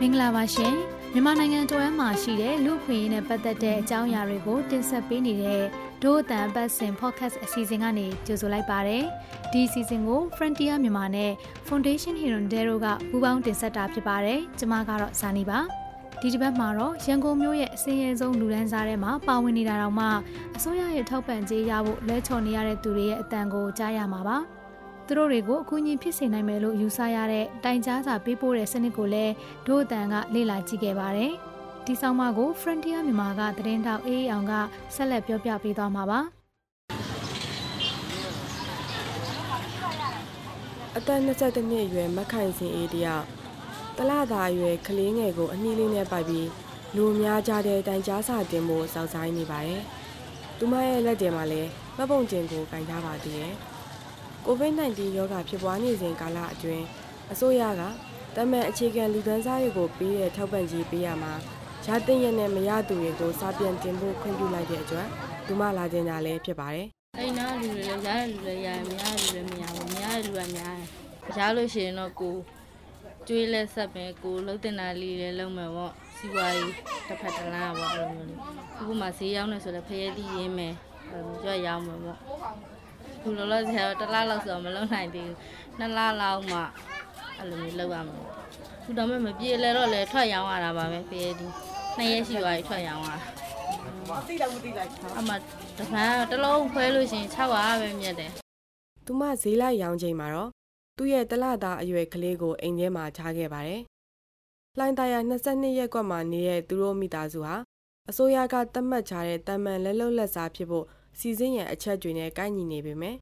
မင်္ဂလာပါရှင်မြန်မာနိုင်ငံတော်ရမှာရှိတဲ့လူခွေရေးနဲ့ပတ်သက်တဲ့အကြောင်းအရာတွေကိုတင်ဆက်ပေးနေတဲ့ဒို့အတန်ပတ်စဉ် podcast အစီအစဉ်ကနေကြိုဆိုလိုက်ပါတယ်ဒီအစီအစဉ်ကို Frontier မြန်မာနဲ့ Foundation Hero Dero ကပူးပေါင်းတင်ဆက်တာဖြစ်ပါတယ်ကျွန်မကတော့ဇာနီပါဒီတစ်ပတ်မှာတော့ရန်ကုန်မြို့ရဲ့အစင်းရဲဆုံးလူဒန်းစားထဲမှာပါဝင်နေတာတောင်မှအစိုးရရဲ့ထောက်ပံ့ကြေးရဖို့လဲချော်နေရတဲ့သူတွေရဲ့အတန်ကိုကြားရမှာပါ။ သူတို့တွေကိုအကူအညီဖြစ်စေနိုင်မယ်လို့ယူဆရတဲ့တိုင်ကြားစာပေးပို့တဲ့စနစ်ကိုလည်းဒို့အတန်ကလေ့လာကြည့်ခဲ့ပါတယ်။ဒီဆောင်မကို Frontier မြန်မာကသတင်းတောက်အေးအောင်ကဆက်လက်ပြောပြပေးသွားမှာပါ။အသက်22နှစ်အရွယ်မခိုင်စင်အေးတယောက်တလသာအရွယ်ကလေးငယ်ကိုအနှီးလေးနဲ့ပိုက်ပြီးလူများကြတဲ့တိုင်ကြားစာတင်ဖို့စောင့်ဆိုင်နေပါတယ်။သူမရဲ့လက်ထဲမှာလည်းမပုံကျင်ကိုကင်ထားပါသေးတယ်။ COVID-19 ရောဂါဖြစ်ပွားနေစဉ်ကာလအတွင်းအစိုးရကတမန်အခြေခံလူဒန်းစားတွေကိုပေးတဲ့ထောက်ပံ့ကြေးပေးရမှာရတဲ့ရနဲ့မရသူတွေကိုစာပြန်တင်ဖို့ခွင့်ပြုလိုက်တဲ့အတွက်ဒုမလာတင်တာလည်းဖြစ်ပါတယ်။အဲ့နာလူတွေလည်းရတဲ့လူလည်းရတယ်မရတဲ့လူလည်းမရဘူး။မရတဲ့လူကများတယ်။ရလို့ရှိရင်တော့ကိုကျွေးလဲဆက်ပဲကိုလှုပ်တင်တာလေးလည်းလုံးမယ်ပေါ့။စီဝါရေးတစ်ဖက်တစ်လမ်းပေါ့အဲ့လိုမျိုးလေး။အခုမှဈေးရောက်နေဆိုတော့ဖရဲသီးရင်းမယ်။အဲ့လိုကြွရောက်မယ်ပေါ့။ ခုလောလောဆယ်တော့တစ်လလောက်ဆိုတော့မလုံနိုင်သေးဘူးနှစ်လလောက်မှအဲ့လိုမျိုးလုပ်ရမှာခုတော့မပြေလဲတော့လဲထွက်ရောင်းရတာပါပဲဖေးဒီနှစ်ရက်ရှိသွားပြီထွက်ရောင်းရတာမသိတော့မသိလိုက်အမတပန်းတစ်လုံးခွဲလို့ရှိရင်600ပဲမြတ်တယ်သူမဈေးလိုက်ရောင်းချိန်မှာတော့သူ့ရဲ့တလသားအရွယ်ကလေးကိုအိမ်ထဲမှာထားခဲ့ပါတယ်။လှိုင်းသားရ22ရက်ကွက်မှာနေတဲ့သူတို့မိသားစုဟာအစိုးရကသတ်မှတ်ထားတဲ့တမန်လက်လုံလက်စားဖြစ်ဖို့ စီစဉ်ရန်အချက်တွေနဲ့ကိုက်ညီနေပေမဲ့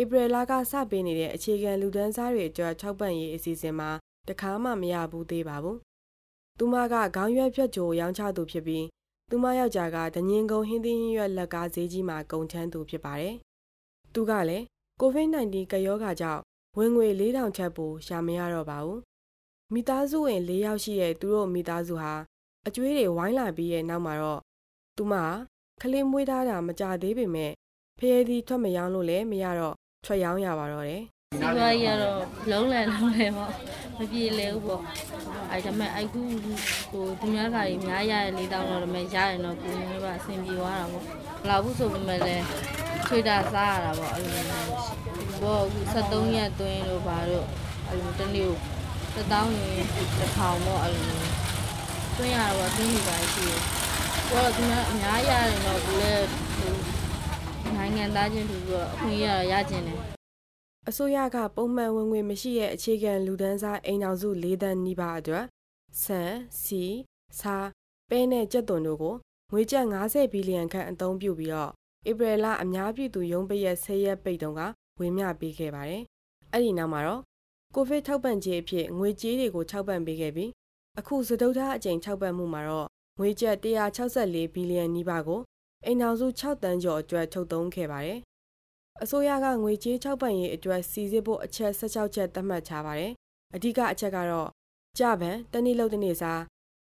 ဧပြီလကစပေးနေတဲ့အခြေခံလူဒန်းစားတွေအတွက်ထောက်ပံ့ရေးအစီအစဉ်မှာတခါမှမရဘူးသေးပါဘူး။သူမကခေါင်းရွက်ဖြတ်ကြိုရောင်းချသူဖြစ်ပြီးသူမယောက်ျားကဒညင်ကုံဟင်းသီးဟင်းရွက်လက်ကားဈေးကြီးမှာကုန်ထမ်းသူဖြစ်ပါတယ်။သူကလည်း COVID-19 ကရောဂါကြောင့်ဝင်ငွေ4000ချက်ပိုရှာမရတော့ပါဘူး။မိသားစုဝင်၄ယောက်ရှိတဲ့သူတို့မိသားစုဟာအကျွေးတွေဝိုင်းလာပြီးရဲ့နောက်မှာတော့သူမ ကလေးမွေးထားတာမကြသေးပေမဲ့ဖျဲသီးထွက်မရောင်းလို့လည်းမရတော့ထွက်ရောင်းရပါတော့တယ်။စီးပွားရေးကတော့လုံးလဲလုံးလဲပေါ့မပြေလဲဘူးပေါ့။အဲဒါမဲ့အခုဟိုသူများကတွေများရတဲ့၄တောင်းတော့ဒါမဲ့ရရင်တော့ကိုယ်မျိုးကအဆင်ပြေသွားတာပေါ့။လာဘူးဆိုပေမဲ့လည်းထွေတာစားရတာပေါ့အဲ့လိုမျိုး။ဘောအခု73ရက်သွင်းလို့ပါတော့အဲ့လိုတနေ့ကိုတစ်တောင်းရင်တစ်ထောင်ပေါ့အဲ့လိုမျိုး။သွင်းရတော့သွင်းနေပါရှိတယ်။ကိုက တော့သူများအများရတယ်တော့ကိုလည်းနိုင်ငံသားချင်းတူပြီးတော့အခွင့်အရေးရကျင်တယ်အစိုးရကပုံမှန်ဝင်ငွေမရှိရဲ့အခြေခံလူဒန်းစားအိမ်တော်စု၄တန်းနီးပါးအတွက်ဆန်စီဆာပဲနဲ့ကြက်သွန်တို့ကိုငွေကျပ်90ဘီလီယံခန့်အသုံးပြုပြီးတော့ဧပြီလအများပြည်သူရုံးပရက်10ရက်ပိတ်တုန်းကဝေမျှပေးခဲ့ပါတယ်။အဲ့ဒီနောက်မှာတော့ကိုဗစ်ထောက်ပံ့ကြေးအဖြစ်ငွေကြေးတွေကိုထောက်ပံ့ပေးခဲ့ပြီးအခုစတုထအကြိမ်ထောက်ပံ့မှုမှာတော့ ငွေကျပ်164ဘီလီယံနီးပါးကိုအိမ်ထောင်စု6တန်းကျော်အတွက်ထုတ်သုံးခဲ့ပါတယ်။အစိုးရကငွေကြေး6ပန်ရေးအတွက်စီစစ်ဖို့အချက်16ချက်သတ်မှတ်ထားပါတယ်။အဓိကအချက်ကတော့ကြပန်တနည်းလုံးတနေ့စား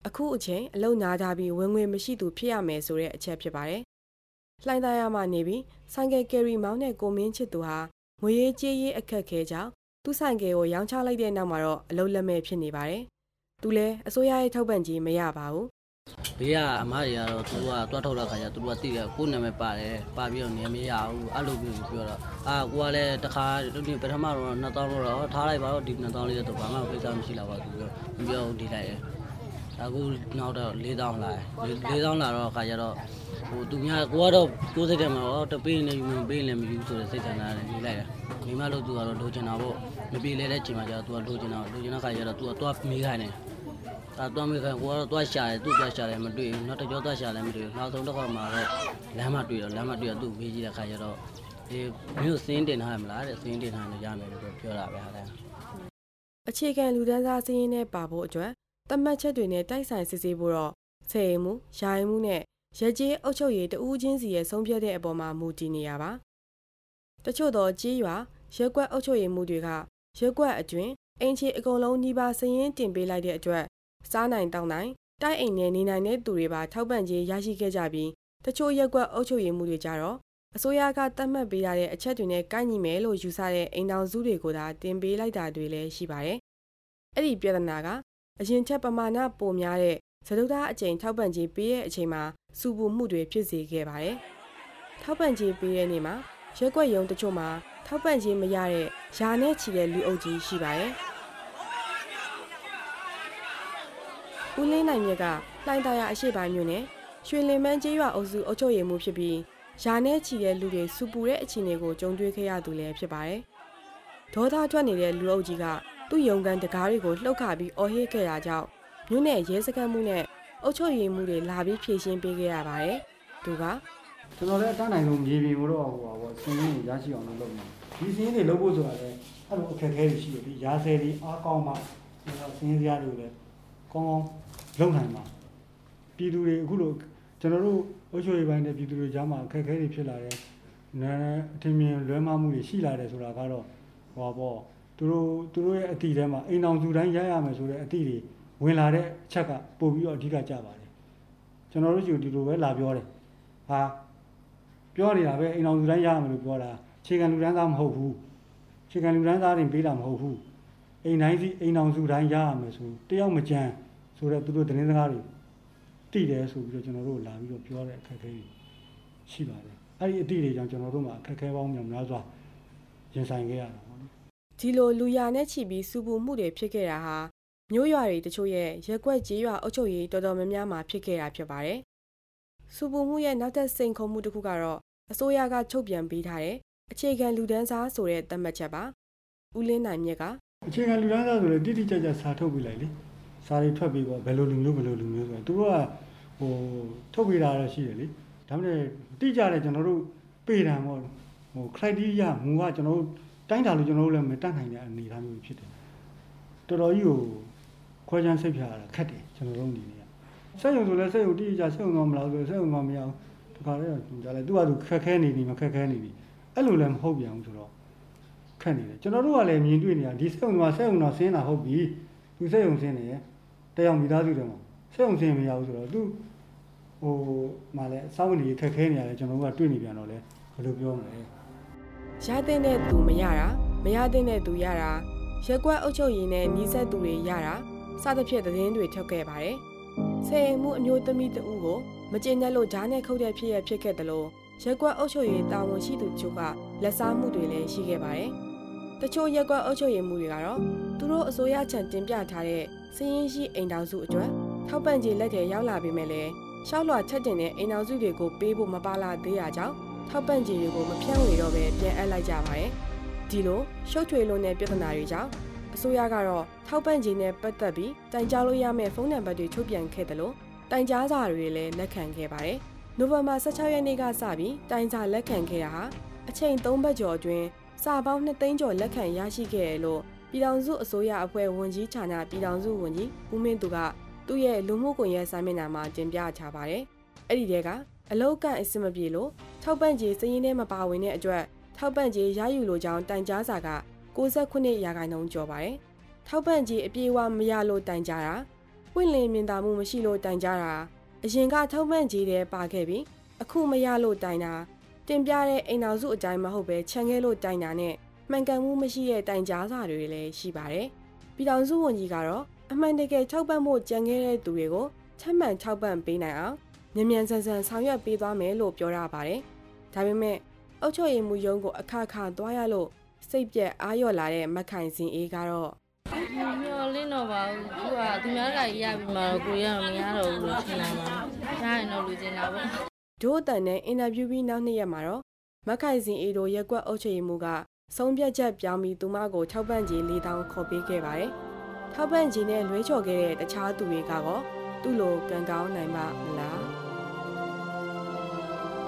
အခုအချိန်အလုံနာကြပြီးဝင်ငွေမရှိသူဖြစ်ရမယ်ဆိုတဲ့အချက်ဖြစ်ပါတယ်။လှိုင်းသားရမှနေပြီးဆိုင်ကယ်ကယ်ရီမောင်းတဲ့ကိုမင်းချစ်သူဟာငွေရေးကြေးရေးအခက်ခဲကြောင့်သူ့ဆိုင်ကယ်ကိုရောင်းချလိုက်တဲ့နောက်မှာတော့အလုံးလက်မဲ့ဖြစ်နေပါတယ်။သူလည်းအစိုးရရဲ့ထောက်ပံ့ကြေးမရပါဘူး ဘေးကအမားတွေကတော့သူတို့ကတွားထုတ်တဲ့ခါကျသူတို့ကသိတယ်ကိုယ်နာမည်ပါတယ်ပါပြီးတော့နေမရဘူးအဲ့လိုမျိုးပြောတော့အာကိုကလည်းတခါဒီပထမတော့2000တော့ထားလိုက်ပါတော့ဒီ2000လေးတော့ဘာမှကိစ္စမရှိလာပါဘူးပြောပြောဒီလိုက်တယ်အခုနောက်တော့4000လာ4000လာတော့ခါကျတော့ဟိုသူများကိုကတော့ကိုယ်စိတ်ထဲမှာတော့တပေးနေယူပေးလည်းမယူဆိုတဲ့စိတ်ဆန္ဒနဲ့နေလိုက်တယ်မိမလို့သူကတော့လိုချင်တာပေါ့မပေးလဲတဲ့ချိန်မှာကျတော့သူကလိုချင်တာလိုချင်တဲ့ခါကျတော့သူကသွားမေးခိုင်းတယ် ဒါသွားမိခိုင်ကိုကတော့သွားရှာတယ်သူ့သွားရှာတယ်မတွေ့ဘူးနောက်တစ်ကြောသွားရှာလည်းမတွေ့ဘူးနောက်ဆုံးတစ်ခါမှာတော့လမ်းမတွေ့တော့လမ်းမတွေ့တော့သူ့မေးကြည့်တဲ့ခါကျတော့ဒီမျိုးစင်းတင်ထားရမလားတဲ့စင်းတင်ထားလို့ရမယ်လို့ပြောတာပဲဟာတဲ့အခြေခံလူဒန်းစားစည်းရင်းနဲ့ပါဖို့အတွက်တတ်မှတ်ချက်တွေနဲ့တိုက်ဆိုင်စစ်ဆေးဖို့တော့ဆယ်ရင်မှုယာရင်မှုနဲ့ရက်ကျေးအုပ်ချုပ်ရေးတဦးချင်းစီရဲ့ဆုံးဖြတ်တဲ့အပေါ်မှာမူတည်နေရပါတချို့သောကြီးရွာရက်ကွက်အုပ်ချုပ်ရေးမှုတွေကရက်ကွက်အတွင်းအင်ချီအကုန်လုံးနှီးပါစည်ရင်းတင်ပေးလိုက်တဲ့အတွက် စားနိုင်တောင်းနိုင်တိုက်အိမ်နဲ့နေနိုင်တဲ့သူတွေပါထောက်ပံ့ခြင်းရရှိခဲ့ကြပြီးတချို့ရက်ကွက်အုပ်ချုပ်ရေးမှုတွေကြတော့အစိုးရကသတ်မှတ်ပေးရတဲ့အချက်တွေနဲ့ကိုက်ညီမယ်လို့ယူဆတဲ့အိမ်တောင်စုတွေကိုသာတင်ပေးလိုက်တာတွေလည်းရှိပါတယ်။အဲ့ဒီပြဿနာကအရင်ချက်ပမာဏပိုများတဲ့သဒုသားအကျိန်ထောက်ပံ့ကြေးပေးတဲ့အချိန်မှာစူပူမှုတွေဖြစ်စေခဲ့ပါတယ်။ထောက်ပံ့ကြေးပေးတဲ့နေ့မှာရက်ွက်ယုံတချို့မှာထောက်ပံ့ကြေးမရတဲ့ယာနဲ့ချီတဲ့လူအုပ်ကြီးရှိပါတယ်။ ဦးလင်းနိုင်မြက်ကလှိုင်းသားရအရှိပိုင်းမြို့နယ်ရွှေလင်မန်းကျေးရွာအုပ်စုအုပ်ချုပ်ရေးမှုဖြစ်ပြီးယာနဲ့ချီတဲ့လူတွေစူပူတဲ့အခြေအနေကိုကြုံတွေ့ခဲ့ရသူလည်းဖြစ်ပါတယ်။ဒေါသထွက်နေတဲ့လူအုပ်ကြီးကသူ့ယုံကန်တကားတွေကိုလှုပ်ခါပြီးအော်ဟစ်ခဲ့တာကြောင့်မြို့နယ်ရဲစခန်းမှုနဲ့အုပ်ချုပ်ရေးမှုတွေလာပြီးဖြည့်ရှင်းပေးခဲ့ရပါတယ်။သူကကျွန်တော်လည်းအတန်းနိုင်ဆုံးမြေပြင်ကိုတော့ဟိုပါပေါ့စင်းရင်းတွေရရှိအောင်လုပ်နေဒီစင်းရင်းတွေလုပ်ဖို့ဆိုတာလည်းအဲ့လိုအခက်အခဲတွေရှိတယ်ဒီရာဆယ်တွေအားကောင်းမှဒီတော့စင်းရင်းစရာတွေကိုလည်း ကောင်းကောင်းလုပ်နိုင်မှာပြည်သူတွေအခုလိုကျွန်တော်တို့အုပ်ချုပ်ရေးပိုင်းနဲ့ပြည်သူတွေကြားမှာအခက်အခဲတွေဖြစ်လာတယ်နာအထင်မြင်လွဲမှားမှုတွေရှိလာတယ်ဆိုတာကတော့ဟောပေါ့သူတို့သူတို့ရဲ့အတိထဲမှာအိမ်အောင်စုတိုင်းရရမယ်ဆိုတဲ့အတိတွေဝင်လာတဲ့အချက်ကပို့ပြီးတော့အဓိကကြပါတယ်ကျွန်တော်တို့ယူဒီလိုပဲလာပြောတယ်ဟာပြောနေတာပဲအိမ်အောင်လူတိုင်းရမယ်လို့ပြောတာခြေခံလူတန်းသားမဟုတ်ဘူးခြေခံလူတန်းသားတွေပေးတာမဟုတ်ဘူးအိမ်တိုင်းစီအိမ်အောင်စုတိုင်းရရမယ်ဆိုတယောက်မကြမ်း ဆိုတော့သူတို့တင်းစကားတွေတိတယ်ဆိုပြီးတော့ကျွန်တော်တို့လာပြီးတော့ပြောတဲ့အခက်အခဲတွေရှိပါတယ်အဲ့ဒီအတိတွေကြောင့်ကျွန်တော်တို့မှာအခက်အခဲပေါင်းများများစွာရင်ဆိုင်ခဲ့ရတာပေါ့နော်ဒီလိုလူရနဲ့ချီပြီးစူပူမှုတွေဖြစ်ခဲ့တာဟာမျိုးရွာတွေတချို့ရဲ့ရက်ွက်ကြေးရွာအုပ်ချုပ်ရေးတော်တော်များများမှာဖြစ်ခဲ့တာဖြစ်ပါတယ်။စူပူမှုရဲ့နောက်ထပ်စိန်ခေါ်မှုတစ်ခုကတော့အစိုးရကချုပ်ပြန်ပေးထားတဲ့အခြေခံလူဒန်းစားဆိုတဲ့သတ်မှတ်ချက်ပါ။ဦးလင်းနိုင်မြက်ကအခြေခံလူတန်းစားဆိုလည်းတိတိကျကျစာထုတ်ပြလိုက်လေ စာတွေထွက်ပြီးတော့ဘယ်လိုလူမျိုးဘယ်လိုလူမျိုးဆိုတော့သူတို့ကဟိုထုတ်ပြတာတော့ရှိတယ်လေဒါပေမဲ့တိကျတယ်ကျွန်တော်တို့ပေတံပေါ့ဟို criteria မူကကျွန်တော်တို့တိုင်းတာလို့ကျွန်တော်တို့လည်းမတတ်နိုင်တဲ့အနေအထားမျိုးဖြစ်တယ်တော်တော်ကြီးကိုခွဲခြမ်းစိတ်ဖြာရတာခက်တယ်ကျွန်တော်တို့အနေနဲ့စက်ရုံဆိုလည်းစက်ရုံတိတိကျစက်ရုံတော့မလားဆိုစက်ရုံတော့မရဘူးတခါလေဒါလည်းသူကသူခက်ခဲနေပြီမခက်ခဲနေပြီအဲ့လိုလည်းမဟုတ်ပြန်ဘူးဆိုတော့ခက်နေတယ်ကျွန်တော်တို့ကလည်းမြင်တွေ့နေတာဒီစက်ုံမှာစက်ုံတော့ဆင်းတာဟုတ်ပြီသူစက်ုံဆင်းနေတယော က်မိသားစုတွေမှာစက်ုံဆင်းမရဘူးဆိုတော့သူဟိုမှလည်းစောင့်နေခက်ခဲနေရတယ်ကျွန်တော်တို့ကတွေ့နေပြန်တော့လေဘယ်လိုပြောမလဲရတဲ့တဲ့သူမရတာမရတဲ့တဲ့သူရတာရက်ွက်အုပ်ချုပ်ရေးနဲ့ညီဆက်သူတွေရတာစသဖြင့်သတင်းတွေထွက်ခဲ့ပါတယ်။ဆယ်ရင်မှုအမျိုးသမီးတဦးကိုမကျေနပ်လို့ဂျားနဲ့ခုတ်တဲ့ဖြစ်ရဖြစ်ခဲ့တယ်လို့ရက်ကွက်အုပ်ချုပ်ရေးတာဝန်ရှိသူချုပ်ကလက်စားမှုတွေလည်းရှိခဲ့ပါတယ်။ တချို့ရက်ကွက်အုပ်ချုပ်ရေးမှုတွေကတော့သူတို့အစိုးရချန်တင်ပြထားတဲ့စည်ရင်ရှိအိမ်တော်စုအတွက်ထောက်ပံ့ကြေးလက်ထဲရောက်လာပြီးမဲ့လည်းရှောက်လွှာချက်တင်တဲ့အိမ်တော်စုတွေကိုပေးဖို့မပါလာသေးတာကြောင့်ထောက်ပံ့ကြေးတွေကိုမဖြန့်ဝေတော့ပဲပြန်အပ်လိုက်ကြပါတယ်။ဒီလိုရှုပ်ထွေးလွန်တဲ့ပြဿနာတွေကြောင့်အစိုးရကတော့ထောက်ပံ့ကြေးနဲ့ပတ်သက်ပြီးတိုင်ကြားလို့ရမယ့်ဖုန်းနံပါတ်တွေထုတ်ပြန်ခဲ့တယ်လို့တိုင်ကြားစာတွေလည်းလက်ခံခဲ့ပါတယ်။နိုဝင်ဘာ16ရက်နေ့ကစပြီးတိုင်စာလက်ခံခဲ့တာဟာအချိန်3ပတ်ကျော်အတွင်း စာပေါင်း2သိန်းကျော်လက်ခံရရှိခဲ့တယ်လို့ပြည်ထောင်စုအစိုးရအဖွဲ့ဝန်ကြီးဌာနပြည်ထောင်စုဝန်ကြီးဦးမင်းသူကသူ့ရဲ့လူမှုကွန်ရက်စာမျက်နှာမှာတင်ပြချပါတယ်။အဲ့ဒီတဲကအလောက်ကန်အစ်မပြေလို့ထောက်ပံ့ကြေးစည်ရင်းထဲမပါဝင်တဲ့အတွက်ထောက်ပံ့ကြေးရယူလိုကြောင်းတိုင်ကြားစာက69ရာခိုင်နှုန်းကျော်ပါတယ်။ထောက်ပံ့ကြေးအပြည့်အဝမရလို့တိုင်ကြားတာပွင့်လင်းမြင်သာမှုမရှိလို့တိုင်ကြားတာအရင်ကထောက်ပံ့ကြေးတွေပါခဲ့ပြီးအခုမရလို့တိုင်တာ တင်ပြတဲ့အိမ်တော်စုအတိုင်းမဟုတ်ပဲခြံခဲလို့တိုင်တာနဲ့မှန်ကန်မှုမရှိတဲ့တိုင်ကြားစာတွေလည်းရှိပါတယ်။ပြည်ထောင်စုဝန်ကြီးကတော့အမှန်တကယ်ထောက်ပံ့ဖို့ကြံခဲ့တဲ့သူတွေကိုချက်မှန်ထောက်ပံ့ပေးနိုင်အောင်မြန်မြန်ဆန်ဆန်ဆောင်ရွက်ပေးသွားမယ်လို့ပြောရပါတယ်။ဒါပေမဲ့အုတ်ချုပ်ရည်မှုယုံကိုအခါခါသွားရလို့စိတ်ပြက်အားလျော့လာတဲ့မခိုင်စင်အေးကတော့မျောလင်းတော့ပါဘူးသူကသူများကရပြီးမှတော့ကိုရမရတော့ဘူးလို့ထင်တာပါဒါရင်တော့လူကျင်တာပေါ့ ဒို့အတန်နဲ့အင်တာဗျူးပြီးနောက်နှစ်ရက်မှာတော့မခိုင်စင်အေးတို့ရက်ကွက်အုပ်ချုပ်ရေးမှုကဆုံးဖြတ်ချက်ပြောင်းပြီးသူမကိုထောက်ပံ့ကြေး၄000ခေါ်ပေးခဲ့ပါတယ်။ထောက်ပံ့ကြေးနဲ့လွှဲချော်ခဲ့တဲ့တခြားသူတွေကတော့သူ့လိုကံကောင်းနိုင်ပါမလား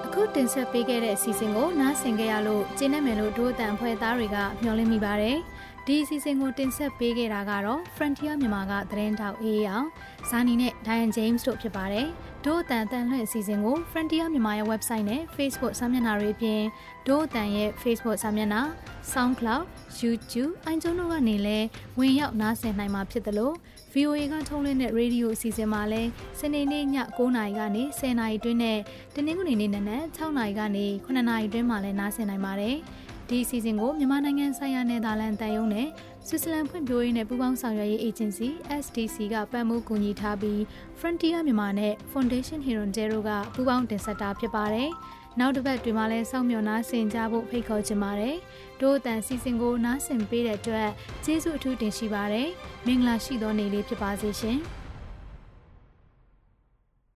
အခုတင်ဆက်ပေးခဲ့တဲ့အစီအစဉ်ကိုနားဆင်ကြရလို့ကျင်းနေမယ်လို့ဒို့အတန်ဖွဲ့သားတွေကမျှော်လင့်မိပါတယ်။ဒီအစီအစဉ်ကိုတင်ဆက်ပေးခဲ့တာကတော့ Frontier မြန်မာကသတင်းတောက်အေးအောင်ဇာနီနဲ့ Diane James တို့ဖြစ်ပါတယ်။ ဒို့အတန်အတန်လွှင့်အစီအစဉ်ကို Frontier မြန်မာရဲ့ website နဲ့ Facebook စာမျက်နှာတွေအပြင်ဒို့အတန်ရဲ့ Facebook စာမျက်နှာ SoundCloud YouTube အိုင်ကျုံတို့ကနေလည်းဝင်ရောက်နားဆင်နိုင်မှာဖြစ်တယ်လို့ VOA ကထုတ်လွှင့်တဲ့ရေဒီယိုအစီအစဉ်မှာလည်းစနေနေ့ည9:00နာရီကနေ10:00နာရီတွင်းနဲ့တနင်္ဂနွေနေ့နနက်6:00နာရီကနေ9:00နာရီတွင်းမှာလည်းနားဆင်နိုင်ပါတယ်။ဒီအစီအစဉ်ကိုမြန်မာနိုင်ငံဆိုင်ရာနယ်သာလန်တန်ယုံနဲ့ ဆွစ်ဇာလန်ဖွံ့ဖြိုးရေးနဲ့ပူးပေါင်းဆောင်ရွက်ရေးအေဂျင်စီ SDC ကပံ့ပိုးကူညီထားပြီး Frontier မြန်မာနဲ့ Foundation Hero Zero ကပူးပေါင်းတင်ဆက်တာဖြစ်ပါတယ်။နောက်တစ်ပတ်တွင်မှလည်းစောင့်မျှော်နားဆင်ကြဖို့ဖိတ်ခေါ်ချင်ပါတယ်။တို့အတန်စီစဉ်ကိုနားဆင်ပေးတဲ့အတွက်ကျေးဇူးအထူးတင်ရှိပါတယ်။မင်္ဂလာရှိသောနေ့လေးဖြစ်ပါစေရှင်။